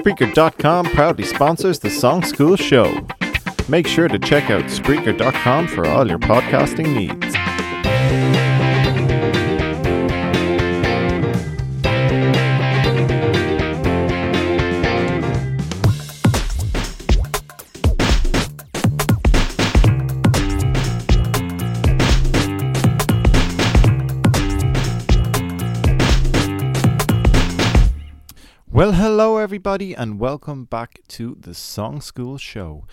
Spreaker.com proudly sponsors the Song School Show. Make sure to check out Spreaker.com for all your podcasting needs. Well, hello everybody, and welcome back to the Song School Show.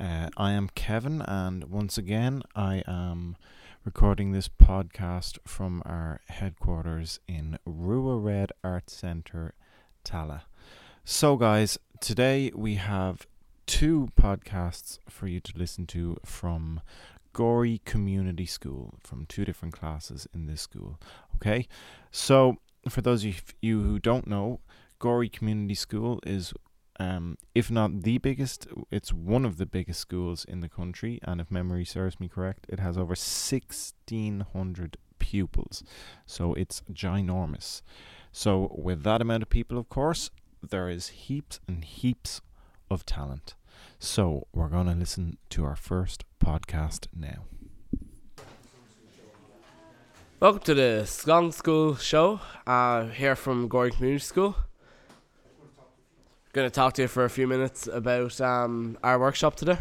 Uh, I am Kevin, and once again, I am recording this podcast from our headquarters in Rua Red Art Centre, Tallaght. So, guys, today we have two podcasts for you to listen to from Gorey Community School, from two different classes in this school. Okay, so for those of you who don't know, Gorey Community School is, um, if not the biggest, it's one of the biggest schools in the country. And if memory serves me correct, it has over 1,600 pupils. So it's ginormous. So, with that amount of people, of course, there is heaps and heaps of talent. So, we're going to listen to our first podcast now. Welcome to the Song School show. Uh, here from Gorey Community School. Going to talk to you for a few minutes about um, our workshop today.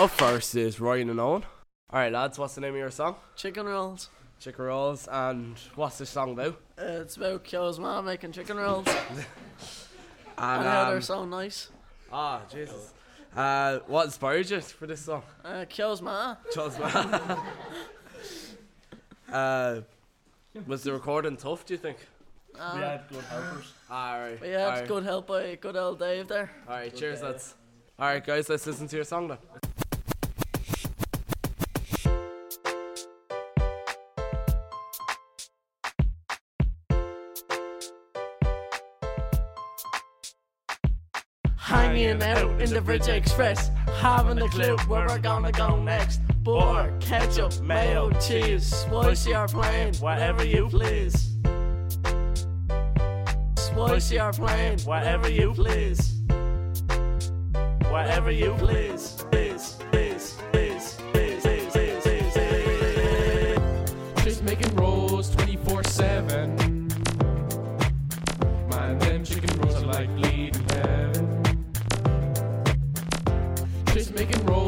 Up first is Ryan and Owen. All right, lads, what's the name of your song? Chicken rolls. Chicken rolls. And what's the song about? Uh, it's about Kyo's mom making chicken rolls And, and how they're so nice. ah, Jesus. Uh, what inspired you for this song? Uh, Kyo's ma. Just uh, was the recording tough? Do you think? Uh, We had good helpers. Alright. we had good help by good old Dave there. Alright, cheers, lads. Alright, guys, let's listen to your song then. Hanging out in the Bridge Express, having a clue where we're gonna go next. Butter, ketchup, mayo, cheese, spicy or plain, whatever you please. Spicy or plain, whatever you please. Whatever you please. Please, please, please, please, please, please, please, please. Just making rolls 24 7. Man, them chicken rolls are like bleeding heaven. Just making rolls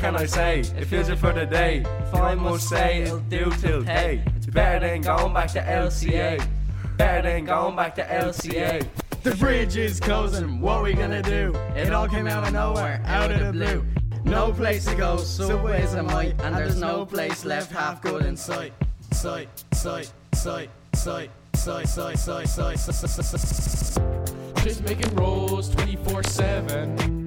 can I say? It feels it for the day. If I must say, it'll do till hey. It's better than going back to LCA. Better than going back to LCA. The bridge is closing, what we gonna do? It all came out of nowhere, out of the blue. No place to go, subways a might, and there's no place left half good in sight. Sight, sight, sight, sight, sight, sight, sight, sight, sight, sight. Just making rolls 24 7.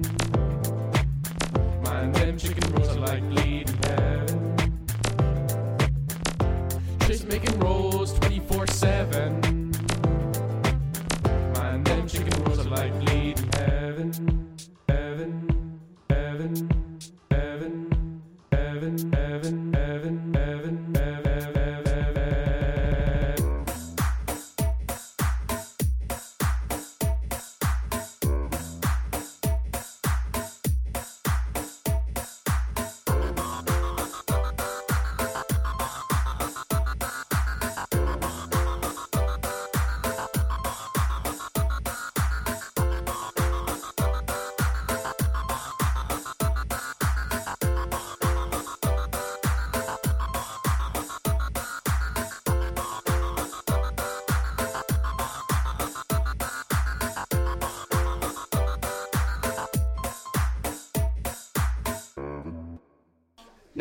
And them chicken rolls are like bleeding heaven. She's making rolls 24 7. Man, them chicken rolls are like bleeding heaven. Heaven, heaven, heaven, heaven, heaven, heaven, heaven. heaven.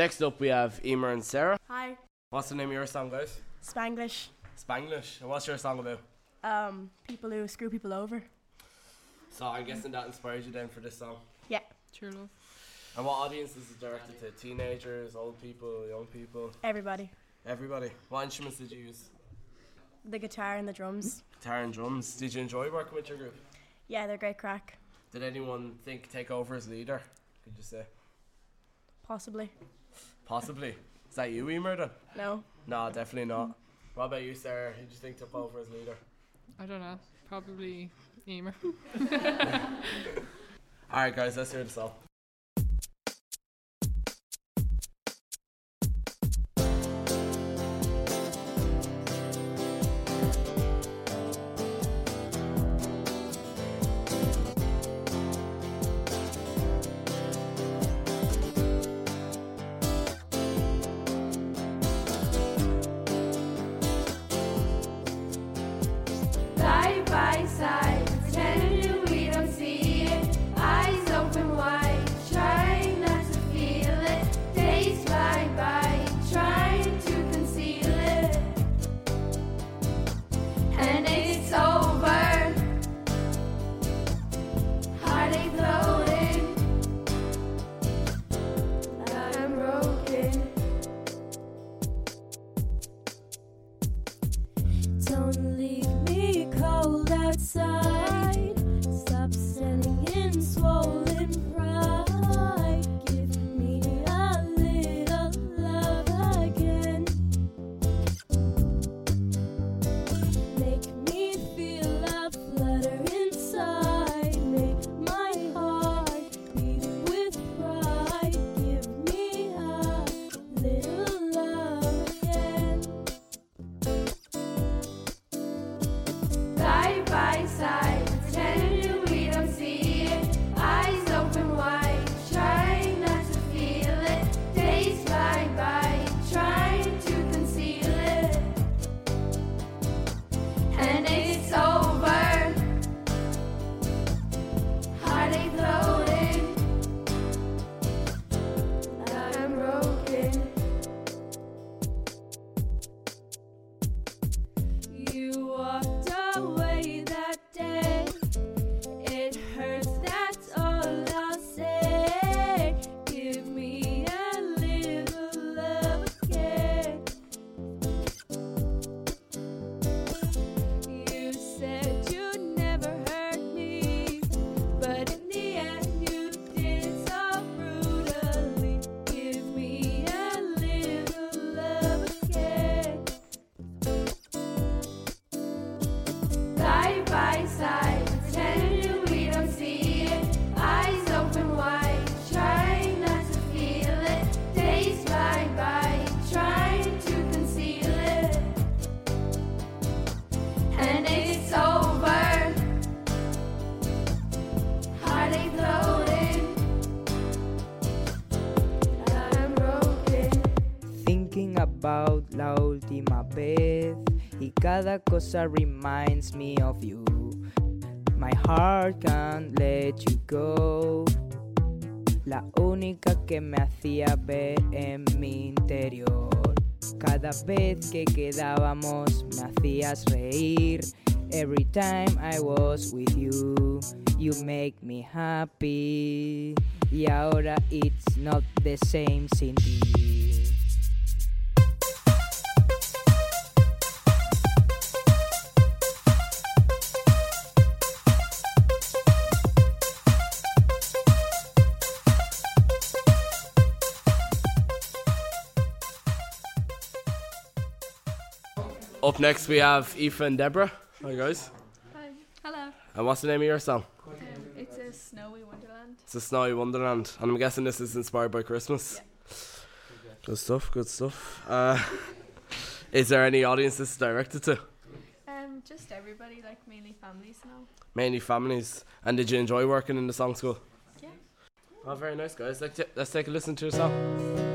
Next up, we have Emer and Sarah. Hi, What's the name of your song, guys? Spanglish. Spanglish. And what's your song about? Um, people who screw people over. So I'm guessing that inspired you then for this song. Yeah, True love. And what audience is it directed to? Teenagers, old people, young people, everybody. everybody. What instruments did you use? The guitar and the drums. Guitar and drums. Did you enjoy working with your group? Yeah, they're great crack. Did anyone think take over as leader? Could you say? Possibly. Possibly. Is that you, Emer? then? No. No, definitely not. What about you, Sarah? Who do you think took over as leader? I don't know. Probably Emer. Alright, guys, let's hear the song. Cada cosa reminds me of you. My heart can't let you go. La única que me hacía ver en mi interior. Cada vez que quedábamos me hacías reír. Every time I was with you, you make me happy. Y ahora it's not the same sin ti. Up next, we have Aoife and Deborah. Hi, guys. Hi. Hello. And what's the name of your song? Um, it's a snowy wonderland. It's a Snowy Wonderland, and I'm guessing this is inspired by Christmas. Good stuff, good stuff. Uh, is there any audience this is directed to? Um, just everybody, like mainly families now. Mainly families. And did you enjoy working in the song school? Yeah. Oh, very nice, guys. Let's, let's take a listen to your song.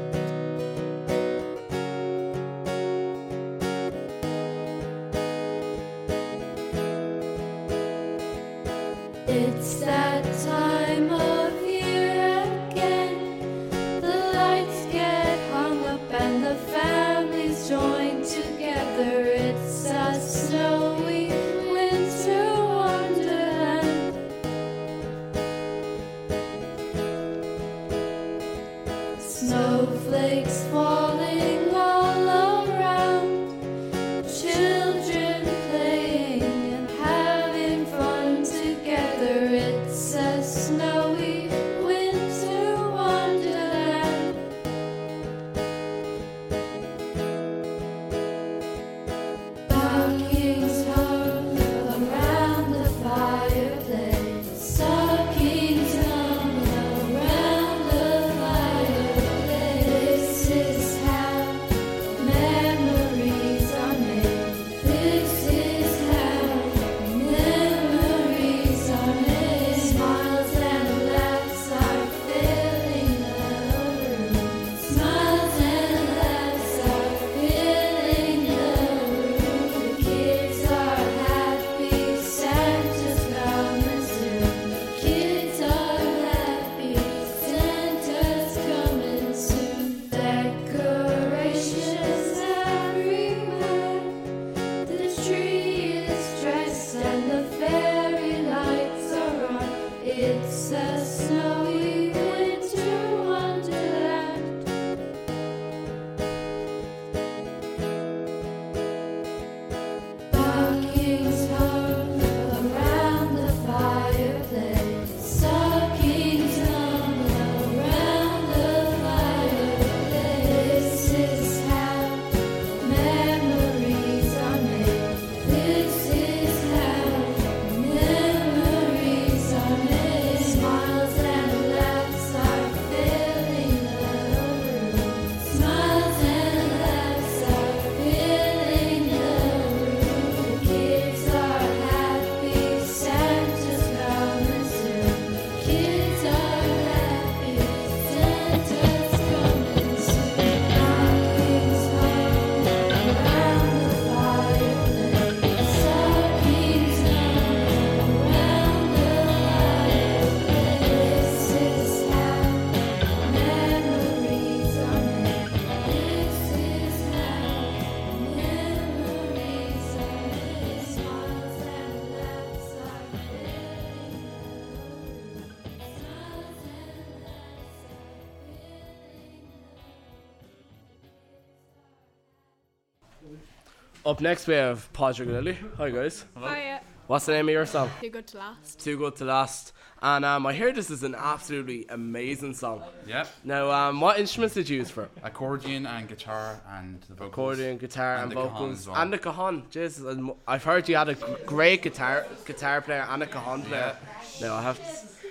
Up next we have Padraig Lilly. Hi guys. Hiya. What's the name of your song? Too good to last. Too good to last. And um, I hear this is an absolutely amazing song. Yep. Now, um, what instruments did you use for? it? Accordion and guitar and the vocals. Accordion, guitar, and, And the vocals, as well. and the cajon. Jesus, I've heard you had a great guitar guitar player and a cajon player. Yeah. No, I have.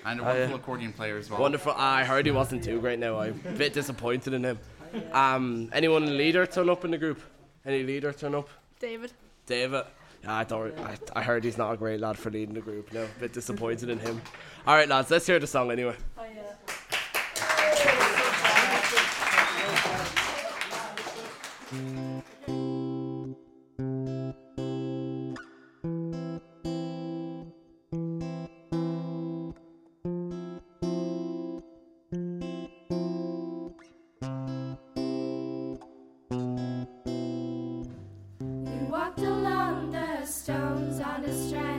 And a wonderful uh, accordion player as well. Wonderful. I heard he wasn't too great. Now I'm a bit disappointed in him. Um, anyone leader turn up in the group? Any leader turn up? David. David. Yeah, I don't. I, I heard he's not a great lad for leading the group. No, a bit disappointed in him. All right, lads, let's hear the song anyway. Oh, we stones on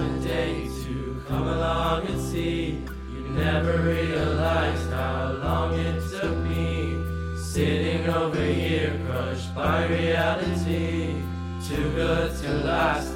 Asked you on a date to come along and see. You never realized how long it took me. Sitting over here, crushed by reality. Too good to last,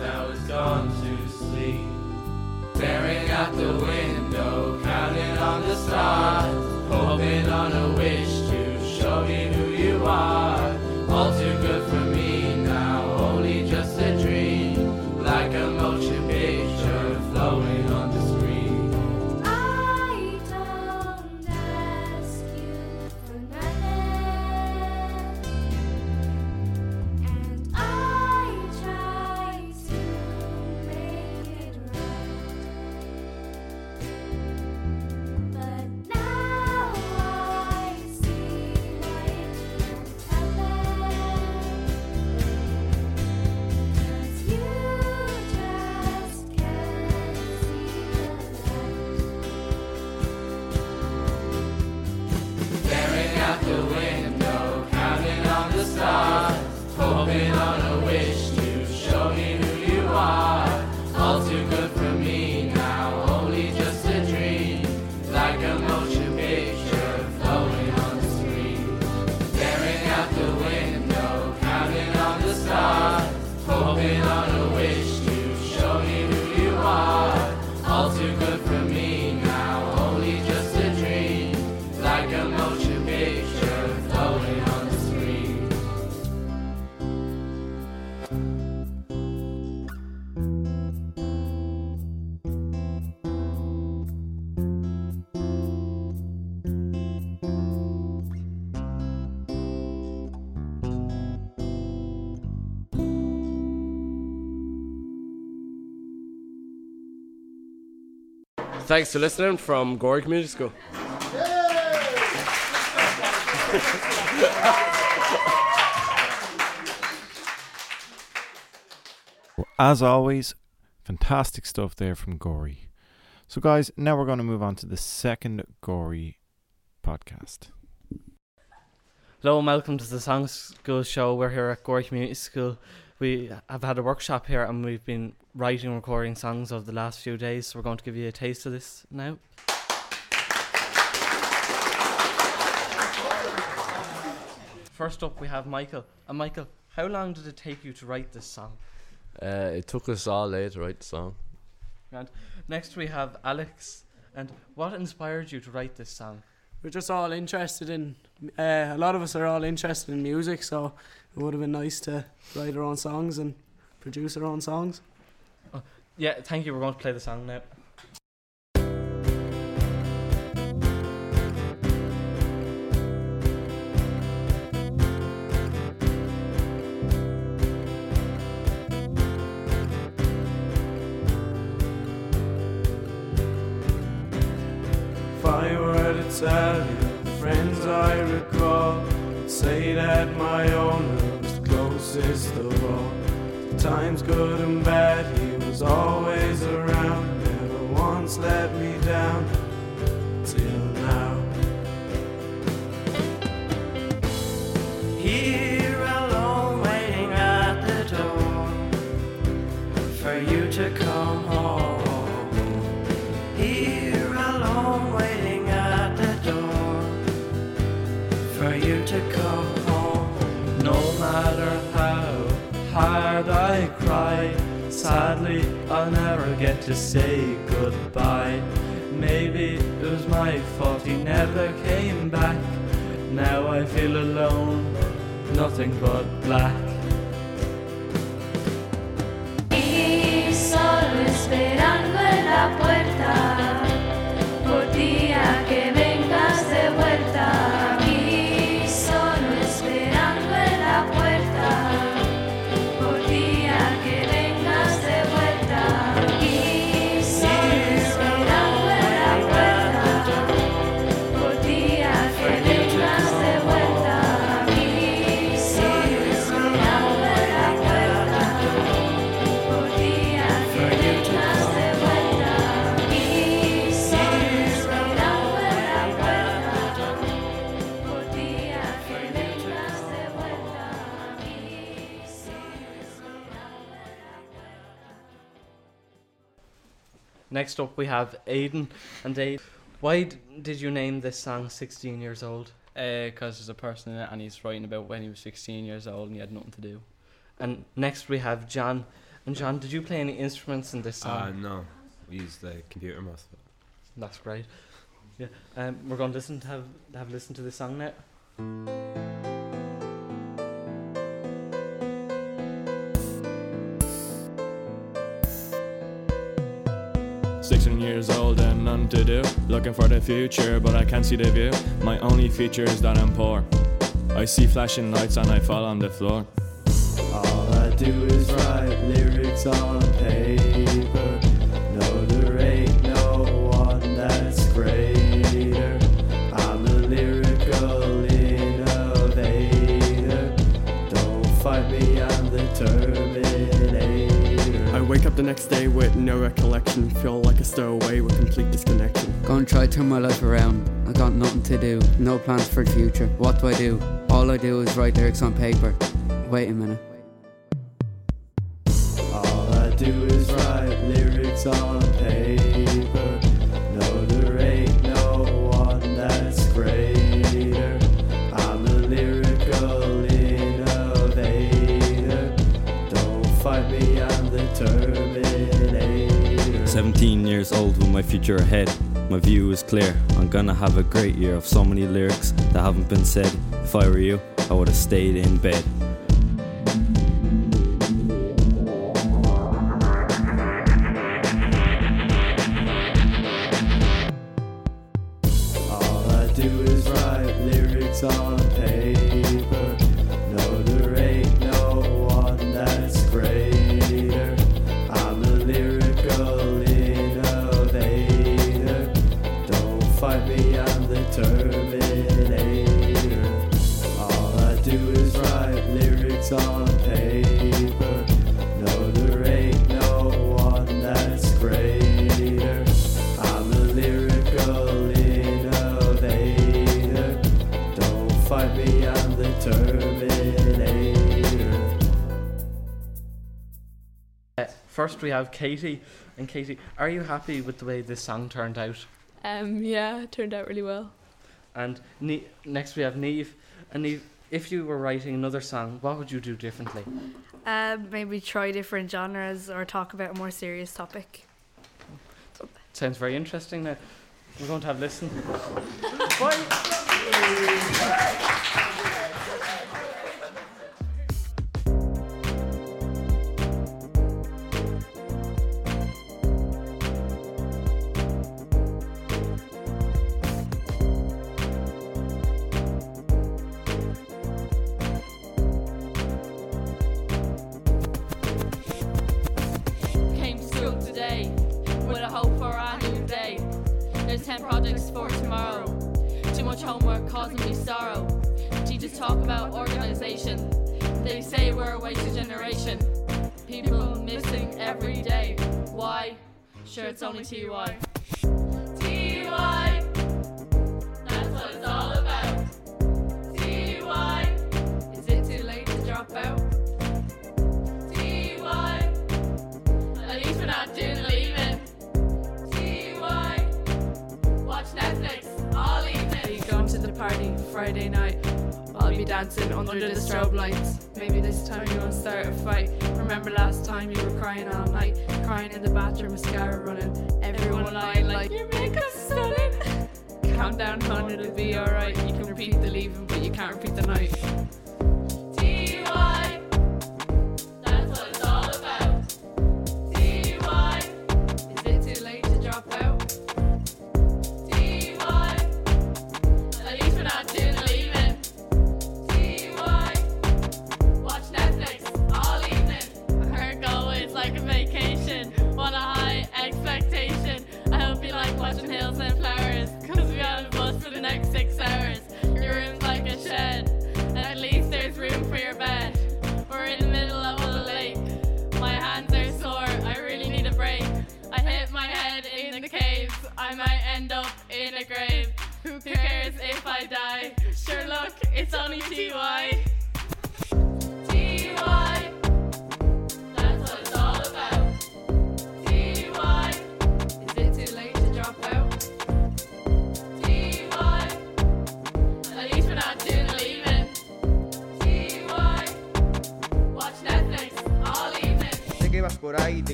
Thanks for listening from Gorey Community School. As always, fantastic stuff there from Gorey. So, guys, now we're going to move on to the second Gorey podcast. Hello and welcome to the Song School Show. We're here at Gorey Community School. We have had a workshop here and we've been writing and recording songs over the last few days. So we're going to give you a taste of this now. First up, we have Michael. And Michael, how long did it take you to write this song? Uh, it took us all day to write the song. And next, we have Alex. And what inspired you to write this song? We're just all interested in. Uh, a lot of us are all interested in music, so it would have been nice to write our own songs and produce our own songs. Yeah, thank you. We're going to play the song now. Times good and bad, he was always sadly I'll never get to say goodbye. Maybe it was my fault he never came back. Now I feel alone, nothing but black. Solo esperando en la puerta Next up, we have Aiden and Aiden. Why d- did you name this song 16 years old? Because there's a person in it and he's writing about when he was 16 years old and he had nothing to do. And next, we have John. And John, did you play any instruments in this song? Uh, no, we use the computer most of it. That's great. Yeah, um, we're going to listen to have have listened to this song now. 16 years old and none to do. Looking for the future, but I can't see the view. My only feature is that I'm poor. I see flashing lights and I fall on the floor. All I do is write lyrics on paper. Up the next day with no recollection, feel like a stowaway with complete disconnection. Gonna try turn my life around. I got nothing to do, no plans for the future. What do I do? All I do is write lyrics on paper. Wait a minute. All I do is write lyrics on paper. Terminator. 17 years old with my future ahead. My view is clear. I'm gonna have a great year of so many lyrics that haven't been said. If I were you, I would have stayed in bed. Uh, first, we have Katie. And Katie, are you happy with the way this song turned out? Um, yeah, it turned out really well. And ne- next, we have Neve. And Neve, if you were writing another song, what would you do differently? Uh, maybe try different genres or talk about a more serious topic. Sounds very interesting now. We're going to have a listen. homework causing me sorrow. Teachers talk about organization. They say we're a wasted generation. People missing every day. Why? Sure, it's only TY. TY. Party Friday night? I'll be dancing under the strobe lights. Maybe this time you won't start a fight. Remember last time you were crying all night, crying in the bathroom, mascara running. Everyone lying like your makeup's stunning. Countdown, hon, it'll be alright. You can repeat the leaving, but you can't repeat the night.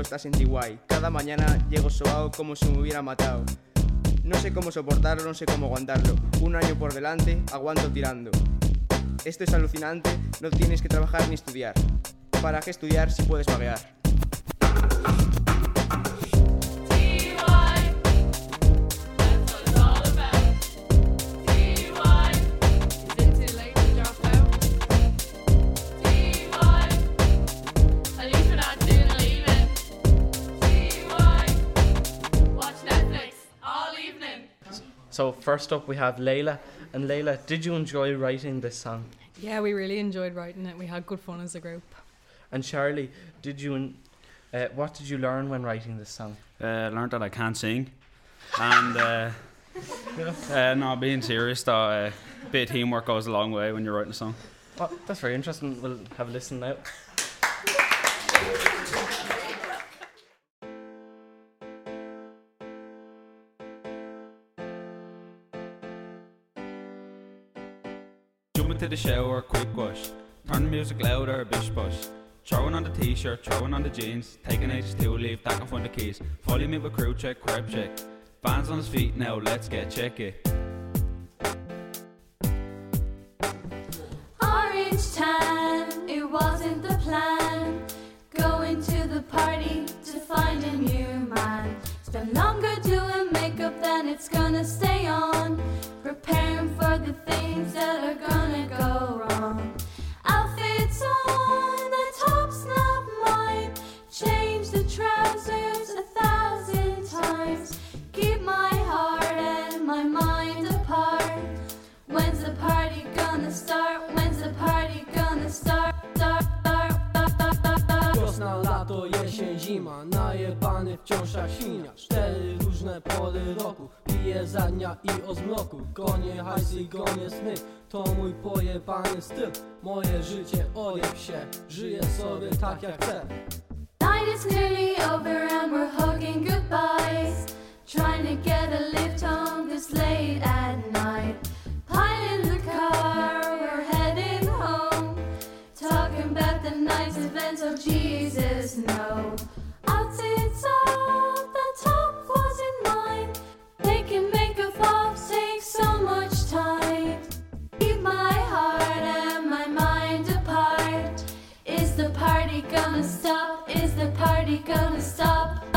Estás en TY. Cada mañana llego sobao como si me hubiera matado. No sé cómo soportarlo, no sé cómo aguantarlo. Un año por delante, aguanto tirando. Esto es alucinante, no tienes que trabajar ni estudiar. ¿Para qué estudiar si puedes vaguear? So first up we have Layla. And Layla, did you enjoy writing this song? Yeah, we really enjoyed writing it. We had good fun as a group. And Charlie, did you en- uh, what did you learn when writing this song? Uh, learned that I can't sing. And uh, uh, no, being serious, though, uh, bit of teamwork goes a long way when you're writing a song. Well, that's very interesting. We'll have a listen now. The shower, quick wash. Turn the music louder, bish bosh. Throwing on the t-shirt, throwing on the jeans. Taking H2, leave, back and find the keys. Follow me with crew check, crab check. Fans on his feet now, let's get checky. Wiosna, lato, jesień, zima. Najebany wciąż jak świnia. Cztery różne pory roku. Piję za dnia i o zmroku. Gonię hajs i gonię sny. To mój pojebany styl. Moje życie ojeb się. Żyję sobie tak jak chcę. Night is nearly over and we're hugging goodbyes. Trying to get a lift home this late at night. hands of Jesus, no. Out inside, the top wasn't mine. They can make a pop take so much time. Keep my heart and my mind apart. Is the party gonna stop? Is the party gonna stop?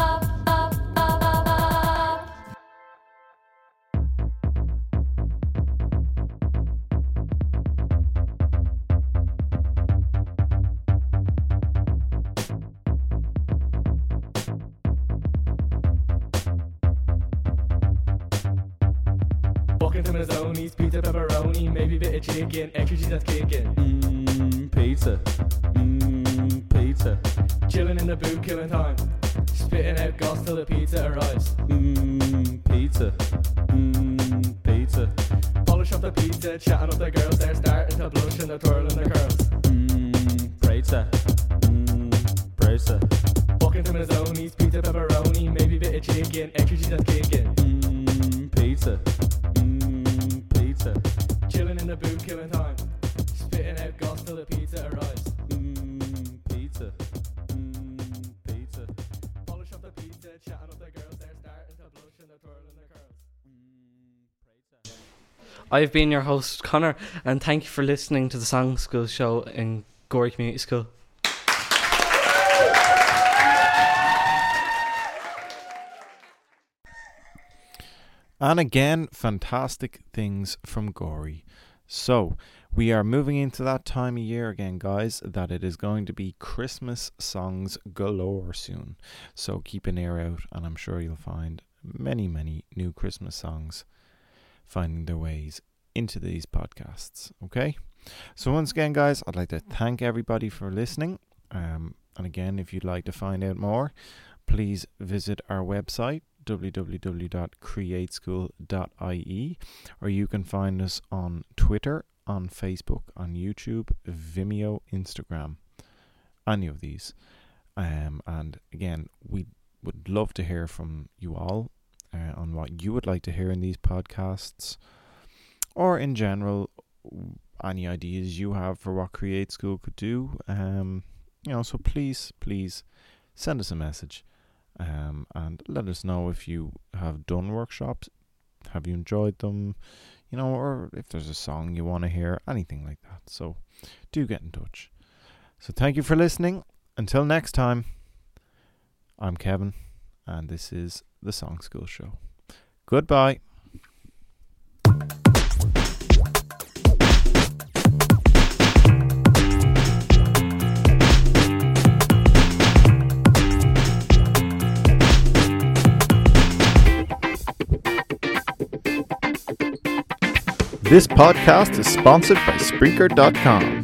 Mazzoni's, pizza pepperoni, maybe bit of chicken, extra cheese that's kicking. Mmm, pizza. Mmm, pizza. Chilling in the booth, killing time. Spitting out goss till the pizza arrives. Mmm, pizza. Mmm, pizza. Polish off the pizza, chatting up the girls, they're starting to blush and they're twirling their curls. Mmm, pizza. Mmm, pizza. Walking to Mazzoni's, pizza pepperoni, maybe bit of chicken, extra cheese that's kicking. Mmm, pizza. Mmm, pizza. Chilling in the booth, killing time. Spitting out goss till the pizza arrives. Mmm, pizza. Mmm, pizza. Polish off the pizza, chatting up the girls, they're starting to blush and they're twirling their curls. Mmm, I've been your host, Connor, and thank you for listening to the Song School show in Gorey Community School. And again, fantastic things from Gorey. So, we are moving into that time of year again, guys, that it is going to be Christmas songs galore soon. So, keep an ear out, and I'm sure you'll find many, many new Christmas songs finding their ways into these podcasts. Okay? So, once again, guys, I'd like to thank everybody for listening. Um, and again, if you'd like to find out more, please visit our website www.createschool.ie or you can find us on Twitter, on Facebook, on YouTube, Vimeo, Instagram, any of these. Um, and again, we would love to hear from you all uh, on what you would like to hear in these podcasts or in general any ideas you have for what Create School could do. Um, you know, so please, please send us a message um, and let us know if you have done workshops, have you enjoyed them, you know, or if there's a song you want to hear, anything like that. So do get in touch. So thank you for listening. Until next time, I'm Kevin, and this is the Song School Show. Goodbye. This podcast is sponsored by Spreaker.com.